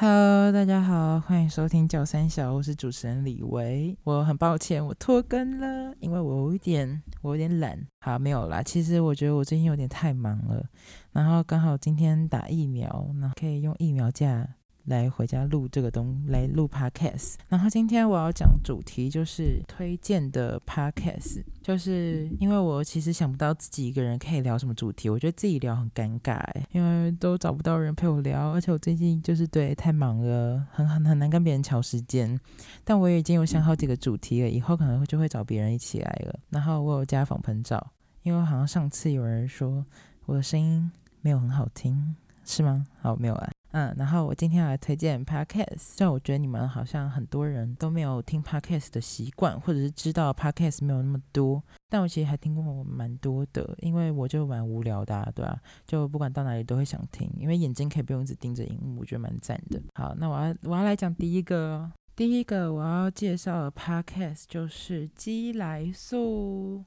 Hello，大家好，欢迎收听九三小，我是主持人李维。我很抱歉，我拖更了，因为我有一点，我有点懒。好，没有啦，其实我觉得我最近有点太忙了，然后刚好今天打疫苗，那可以用疫苗假。来回家录这个东，来录 podcast。然后今天我要讲主题就是推荐的 podcast，就是因为我其实想不到自己一个人可以聊什么主题，我觉得自己聊很尴尬，因为都找不到人陪我聊，而且我最近就是对太忙了，很很很难跟别人抢时间。但我也已经有想好几个主题了，以后可能就会找别人一起来了。然后我有加仿喷照，因为好像上次有人说我的声音没有很好听，是吗？好，没有啊。嗯，然后我今天来推荐 podcast，虽然我觉得你们好像很多人都没有听 podcast 的习惯，或者是知道 podcast 没有那么多，但我其实还听过蛮多的，因为我就蛮无聊的，对吧？就不管到哪里都会想听，因为眼睛可以不用一直盯着荧幕，我觉得蛮赞的。好，那我要我要来讲第一个，第一个我要介绍的 podcast 就是鸡来素。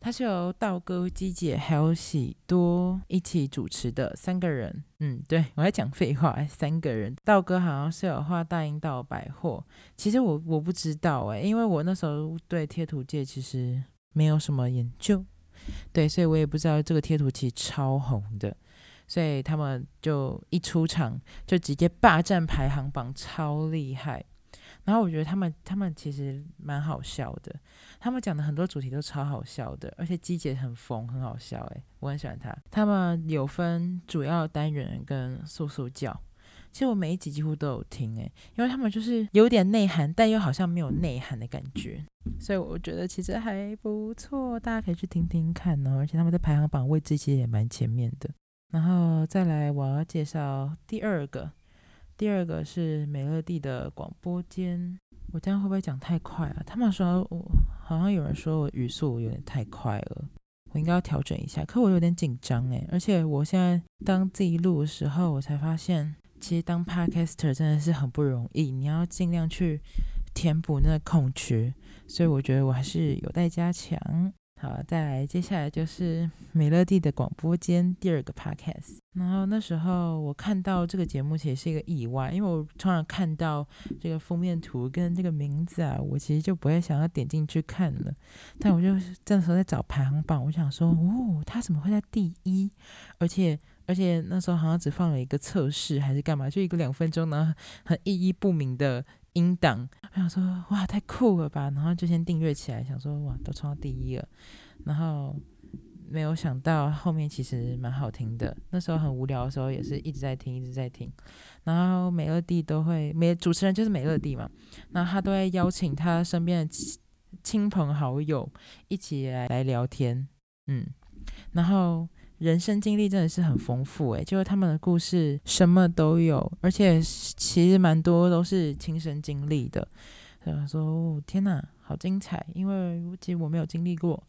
它是由道哥、鸡姐还有喜多一起主持的三个人。嗯，对我在讲废话，三个人。道哥好像是有画大英道百货，其实我我不知道哎，因为我那时候对贴图界其实没有什么研究，对，所以我也不知道这个贴图其实超红的，所以他们就一出场就直接霸占排行榜，超厉害。然后我觉得他们他们其实蛮好笑的，他们讲的很多主题都超好笑的，而且机姐很疯，很好笑诶，我很喜欢他。他们有分主要单元跟素素教，其实我每一集几乎都有听诶，因为他们就是有点内涵，但又好像没有内涵的感觉，所以我觉得其实还不错，大家可以去听听看哦。而且他们在排行榜位置其实也蛮前面的。然后再来我要介绍第二个。第二个是美乐蒂的广播间，我这样会不会讲太快啊？他们说我好像有人说我语速有点太快了，我应该要调整一下。可我有点紧张诶，而且我现在当自己录的时候，我才发现其实当 podcaster 真的是很不容易，你要尽量去填补那个空缺，所以我觉得我还是有待加强。好，再来，接下来就是美乐蒂的广播间第二个 podcast。然后那时候我看到这个节目其实是一个意外，因为我突然看到这个封面图跟这个名字啊，我其实就不会想要点进去看了。但我就这时候在找排行榜，我想说，哦，他怎么会在第一？而且而且那时候好像只放了一个测试还是干嘛，就一个两分钟呢，很意义不明的。音档，我想说哇，太酷了吧！然后就先订阅起来，想说哇，都冲到第一了。然后没有想到后面其实蛮好听的。那时候很无聊的时候，也是一直在听，一直在听。然后美乐蒂都会，美主持人就是美乐蒂嘛，那他都会邀请他身边的亲朋好友一起来来聊天，嗯，然后。人生经历真的是很丰富诶，就是他们的故事什么都有，而且其实蛮多都是亲身经历的。他说：“哦天哪，好精彩！”因为其实我没有经历过，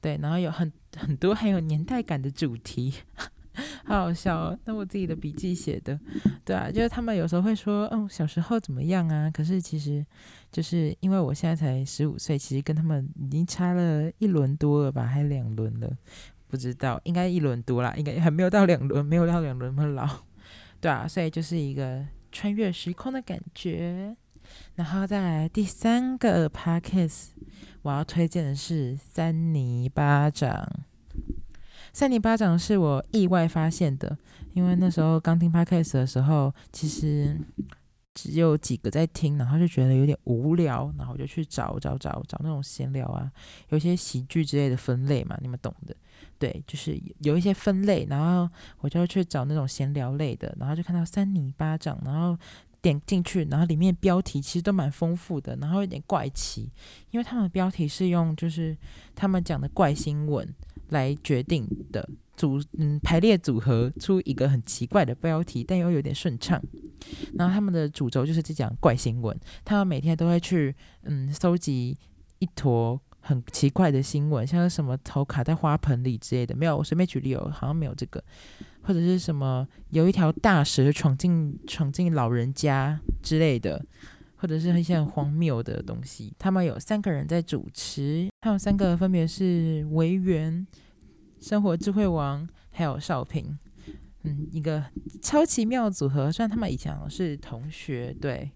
对，然后有很很多很有年代感的主题，好好笑哦。那我自己的笔记写的，对啊，就是他们有时候会说：“嗯，小时候怎么样啊？”可是其实就是因为我现在才十五岁，其实跟他们已经差了一轮多了吧，还两轮了。不知道，应该一轮多啦，应该还没有到两轮，没有到两轮那么老，对啊，所以就是一个穿越时空的感觉。然后再来第三个 podcast，我要推荐的是三尼巴掌。三尼巴掌是我意外发现的，因为那时候刚听 podcast 的时候，其实。只有几个在听，然后就觉得有点无聊，然后我就去找找找找那种闲聊啊，有些喜剧之类的分类嘛，你们懂的。对，就是有一些分类，然后我就去找那种闲聊类的，然后就看到三尼巴掌，然后点进去，然后里面标题其实都蛮丰富的，然后有点怪奇，因为他们的标题是用就是他们讲的怪新闻来决定的。组嗯排列组合出一个很奇怪的标题，但又有点顺畅。然后他们的主轴就是在讲怪新闻，他们每天都会去嗯搜集一坨很奇怪的新闻，像是什么头卡在花盆里之类的。没有，我随便举例哦，好像没有这个，或者是什么有一条大蛇闯进闯进老人家之类的，或者是一些很荒谬的东西。他们有三个人在主持，他们三个分别是维园。生活智慧王还有少平，嗯，一个超奇妙组合。虽然他们以前是同学，对，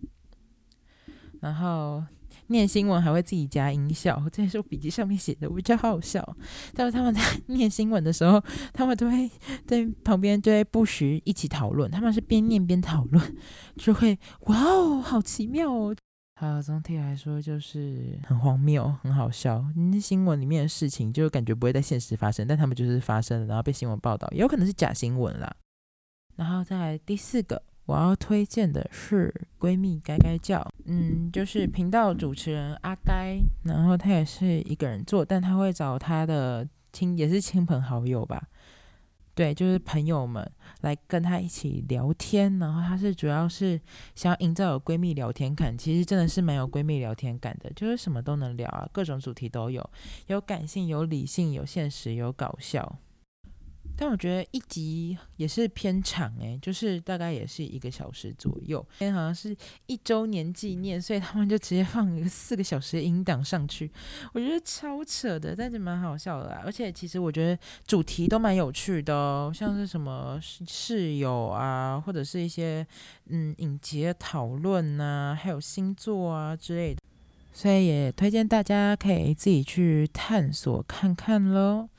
然后。念新闻还会自己加音效，这也是我笔记上面写的，我觉得好好笑。但是他们在念新闻的时候，他们都会在旁边就会不时一起讨论，他们是边念边讨论，就会哇哦，好奇妙哦。好，总体来说就是很荒谬，很好笑。那新闻里面的事情就感觉不会在现实发生，但他们就是发生了，然后被新闻报道，也有可能是假新闻啦。然后再来第四个。我要推荐的是闺蜜该该叫，嗯，就是频道主持人阿该，然后他也是一个人做，但他会找他的亲，也是亲朋好友吧，对，就是朋友们来跟他一起聊天，然后他是主要是想要营造有闺蜜聊天感，其实真的是蛮有闺蜜聊天感的，就是什么都能聊啊，各种主题都有，有感性，有理性，有现实，有搞笑。但我觉得一集也是偏长诶，就是大概也是一个小时左右。因为好像是一周年纪念，所以他们就直接放一个四个小时的音档上去。我觉得超扯的，但是蛮好笑的啦。而且其实我觉得主题都蛮有趣的哦，像是什么室友啊，或者是一些嗯影集的讨论啊，还有星座啊之类的。所以也推荐大家可以自己去探索看看喽。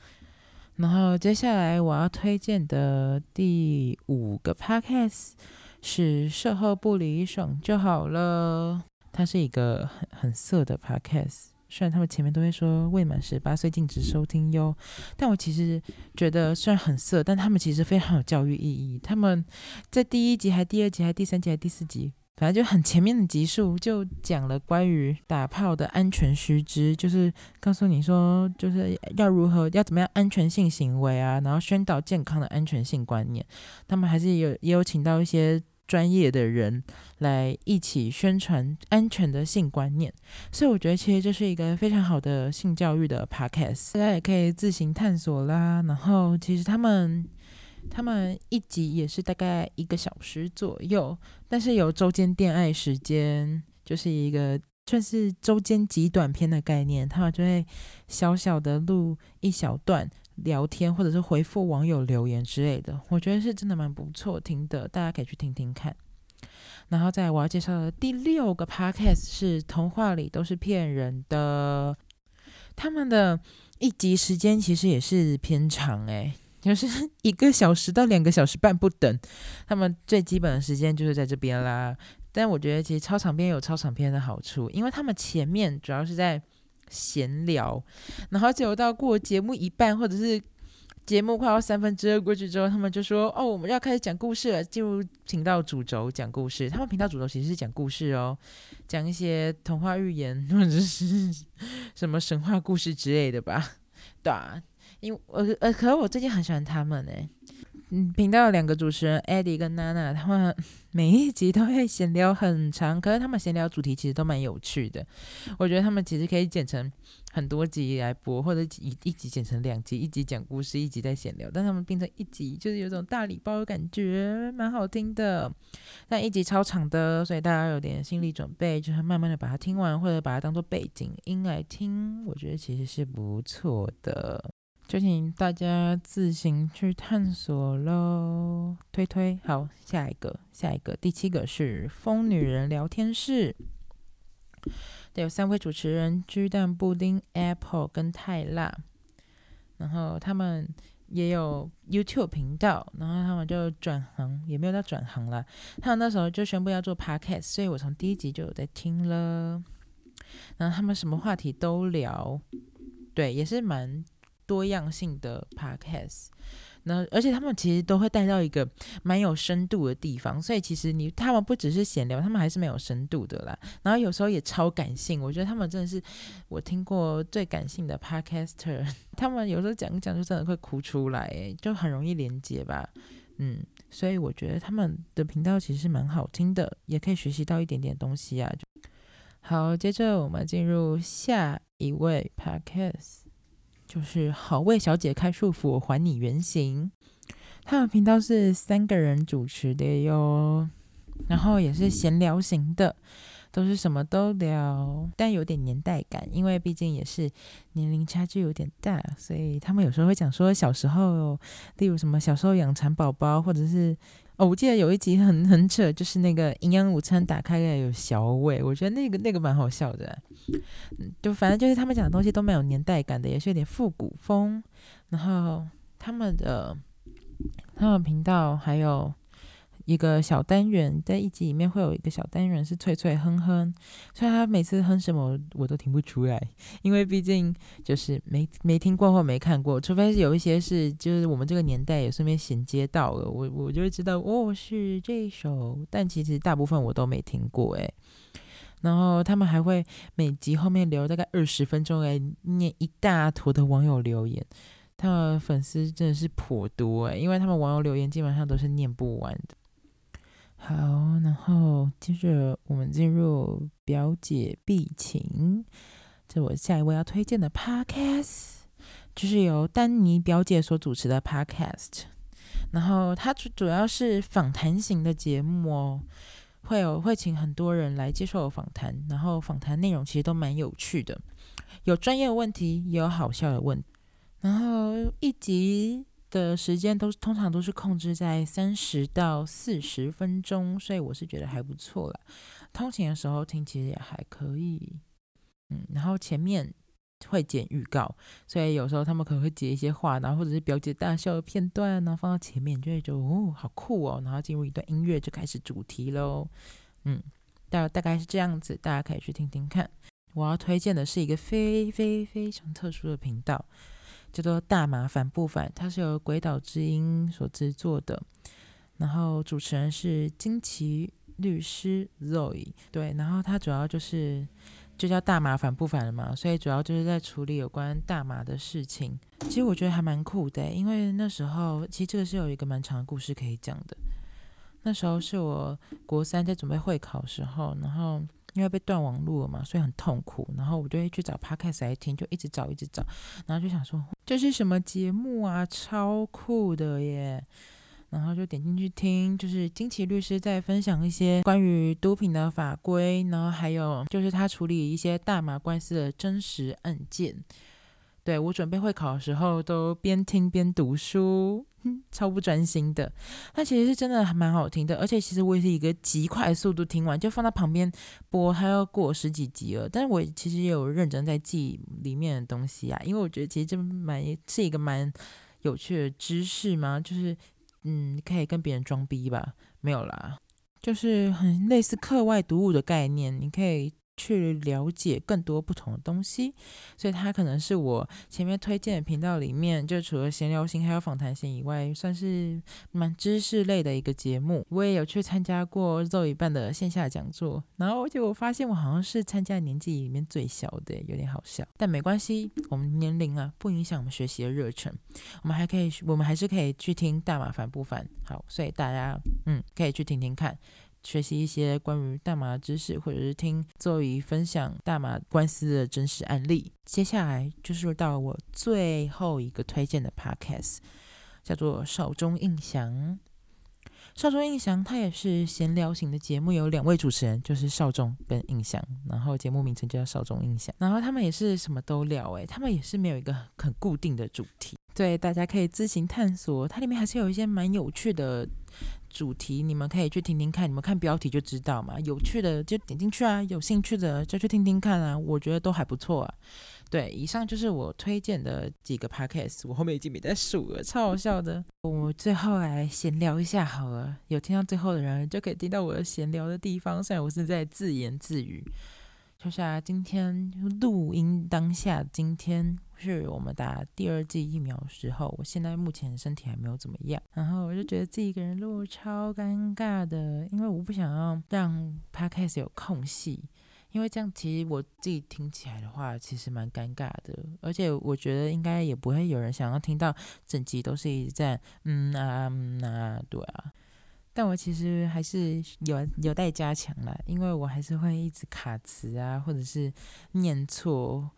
然后接下来我要推荐的第五个 podcast 是“售后不离爽就好了”。它是一个很很色的 podcast，虽然他们前面都会说未满十八岁禁止收听哟，但我其实觉得虽然很色，但他们其实非常有教育意义。他们在第一集、还第二集、还第三集、还第四集。反正就很前面的集数就讲了关于打炮的安全须知，就是告诉你说，就是要如何要怎么样安全性行为啊，然后宣导健康的安全性观念。他们还是有也有请到一些专业的人来一起宣传安全的性观念，所以我觉得其实这是一个非常好的性教育的 podcast，大家也可以自行探索啦。然后其实他们。他们一集也是大概一个小时左右，但是有周间恋爱时间，就是一个算是周间极短片的概念。他们就会小小的录一小段聊天，或者是回复网友留言之类的。我觉得是真的蛮不错听的，大家可以去听听看。然后在我要介绍的第六个 podcast 是童话里都是骗人的，他们的一集时间其实也是偏长诶。就是一个小时到两个小时半不等，他们最基本的时间就是在这边啦。但我觉得其实超长篇有超长篇的好处，因为他们前面主要是在闲聊，然后结果到过节目一半或者是节目快要三分之二过去之后，他们就说：“哦，我们要开始讲故事了，进入频道主轴讲故事。”他们频道主轴其实是讲故事哦，讲一些童话寓言或者是 什么神话故事之类的吧，对啊。因为呃呃，可是我最近很喜欢他们哎，嗯，频道有两个主持人 Eddie 跟娜娜，他们每一集都会闲聊很长，可是他们闲聊主题其实都蛮有趣的。我觉得他们其实可以剪成很多集来播，或者一一集剪成两集，一集讲故事，一集在闲聊。但他们变成一集，就是有种大礼包的感觉，蛮好听的。但一集超长的，所以大家有点心理准备，就是慢慢的把它听完，或者把它当做背景音来听，我觉得其实是不错的。就请大家自行去探索喽，推推。好，下一个，下一个，第七个是疯女人聊天室，有三位主持人：鸡蛋布丁、Apple 跟泰辣，然后他们也有 YouTube 频道，然后他们就转行，也没有到转行了，他们那时候就宣布要做 Podcast，所以我从第一集就有在听了，然后他们什么话题都聊，对，也是蛮。多样性的 podcast，那而且他们其实都会带到一个蛮有深度的地方，所以其实你他们不只是闲聊，他们还是没有深度的啦。然后有时候也超感性，我觉得他们真的是我听过最感性的 podcaster。他们有时候讲一讲就真的会哭出来，就很容易连接吧。嗯，所以我觉得他们的频道其实是蛮好听的，也可以学习到一点点东西啊。好，接着我们进入下一位 podcast。就是好为小姐开束缚，还你原形。他们频道是三个人主持的哟，然后也是闲聊型的。都是什么都聊，但有点年代感，因为毕竟也是年龄差距有点大，所以他们有时候会讲说小时候，例如什么小时候养蚕宝宝，或者是哦，我记得有一集很很扯，就是那个营养午餐打开来有小味，我觉得那个那个蛮好笑的，就反正就是他们讲的东西都蛮有年代感的，也是有点复古风，然后他们的他们频道还有。一个小单元，在一集里面会有一个小单元是脆脆哼哼，虽然他每次哼什么我都听不出来，因为毕竟就是没没听过或没看过，除非是有一些是就是我们这个年代也顺便衔接到了，我我就会知道哦是这一首，但其实大部分我都没听过诶。然后他们还会每集后面留大概二十分钟来念一大坨的网友留言，他们粉丝真的是颇多诶，因为他们网友留言基本上都是念不完的。好，然后接着我们进入表姐必情，这我下一位要推荐的 podcast，就是由丹尼表姐所主持的 podcast，然后它主主要是访谈型的节目哦，会有会请很多人来接受访谈，然后访谈内容其实都蛮有趣的，有专业问题，也有好笑的问，然后一集。的时间都通常都是控制在三十到四十分钟，所以我是觉得还不错了。通勤的时候听其实也还可以，嗯，然后前面会剪预告，所以有时候他们可能会截一些话，然后或者是表姐大笑的片段，然后放到前面，就会觉得哦，好酷哦，然后进入一段音乐就开始主题喽，嗯，大大概是这样子，大家可以去听听看。我要推荐的是一个非非非常特殊的频道。叫做大麻烦不烦，它是由鬼岛之音所制作的，然后主持人是金奇律师 Zoe，对，然后他主要就是就叫大麻烦不烦了嘛，所以主要就是在处理有关大麻的事情。其实我觉得还蛮酷的，因为那时候其实这个是有一个蛮长的故事可以讲的。那时候是我国三在准备会考时候，然后。因为被断网络了嘛，所以很痛苦。然后我就会去找 podcast 来听，就一直找，一直找。然后就想说，这是什么节目啊？超酷的耶！然后就点进去听，就是金奇律师在分享一些关于毒品的法规，然后还有就是他处理一些大麻官司的真实案件。对我准备会考的时候，都边听边读书，超不专心的。那其实是真的还蛮好听的，而且其实我也是一个极快速度听完，就放在旁边播，它要过十几集了。但是我其实也有认真在记里面的东西啊，因为我觉得其实这蛮是一个蛮有趣的知识嘛，就是嗯，可以跟别人装逼吧？没有啦，就是很类似课外读物的概念，你可以。去了解更多不同的东西，所以它可能是我前面推荐的频道里面，就除了闲聊型还有访谈型以外，算是蛮知识类的一个节目。我也有去参加过肉一半的线下讲座，然后而且我发现我好像是参加年纪里面最小的，有点好笑。但没关系，我们年龄啊不影响我们学习的热忱，我们还可以，我们还是可以去听大麻烦不烦。好，所以大家嗯可以去听听看。学习一些关于大麻的知识，或者是听周瑜分享大麻官司的真实案例。接下来就是到我最后一个推荐的 podcast，叫做《少中印象》。少中印象它也是闲聊型的节目，有两位主持人，就是少中跟印象，然后节目名称就叫少中印象。然后他们也是什么都聊，诶，他们也是没有一个很固定的主题，对，大家可以自行探索。它里面还是有一些蛮有趣的。主题你们可以去听听看，你们看标题就知道嘛。有趣的就点进去啊，有兴趣的就去听听看啊。我觉得都还不错啊。对，以上就是我推荐的几个 podcast，我后面已经没在数了，超好笑的。我最后来闲聊一下好了，有听到最后的人就可以听到我的闲聊的地方，虽然我是在自言自语。就是啊，今天录音当下，今天是我们打第二剂疫苗的时候。我现在目前身体还没有怎么样，然后我就觉得自己一个人录超尴尬的，因为我不想要让 podcast 有空隙，因为这样其实我自己听起来的话，其实蛮尴尬的。而且我觉得应该也不会有人想要听到整集都是一直在嗯啊嗯啊，对啊。但我其实还是有有待加强啦，因为我还是会一直卡词啊，或者是念错，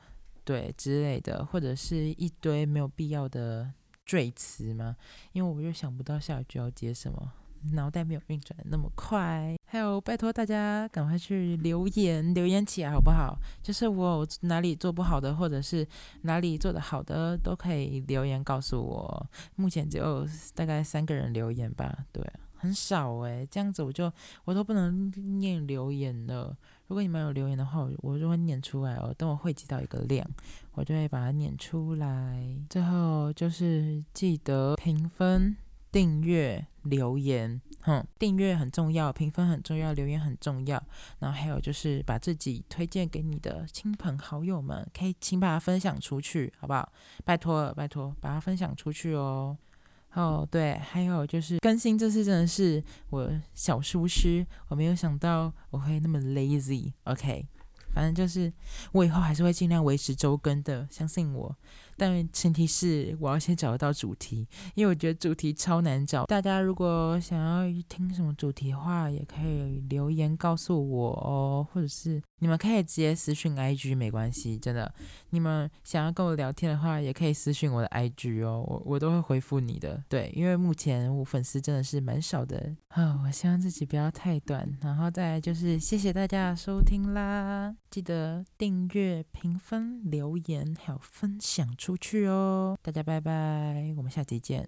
对之类的，或者是一堆没有必要的赘词吗，因为我又想不到下一句要接什么，脑袋没有运转那么快。还有，拜托大家赶快去留言，留言起来好不好？就是我哪里做不好的，或者是哪里做的好的，都可以留言告诉我。目前只有大概三个人留言吧，对，很少诶。这样子我就我都不能念留言了。如果你们有留言的话，我就会念出来哦。等我汇集到一个量，我就会把它念出来。最后就是记得评分、订阅、留言。哼，订阅很重要，评分很重要，留言很重要。然后还有就是把自己推荐给你的亲朋好友们，可以请把它分享出去，好不好？拜托了，拜托，把它分享出去哦。哦，对，还有就是更新这次真的是我小疏失，我没有想到我会那么 lazy。OK，反正就是我以后还是会尽量维持周更的，相信我。但前提是我要先找得到主题，因为我觉得主题超难找。大家如果想要听什么主题的话，也可以留言告诉我哦，或者是你们可以直接私讯 IG，没关系，真的。你们想要跟我聊天的话，也可以私讯我的 IG 哦，我我都会回复你的。对，因为目前我粉丝真的是蛮少的啊，我希望自己不要太短。然后再来就是谢谢大家的收听啦，记得订阅、评分、留言还有分享。出去哦，大家拜拜，我们下集见。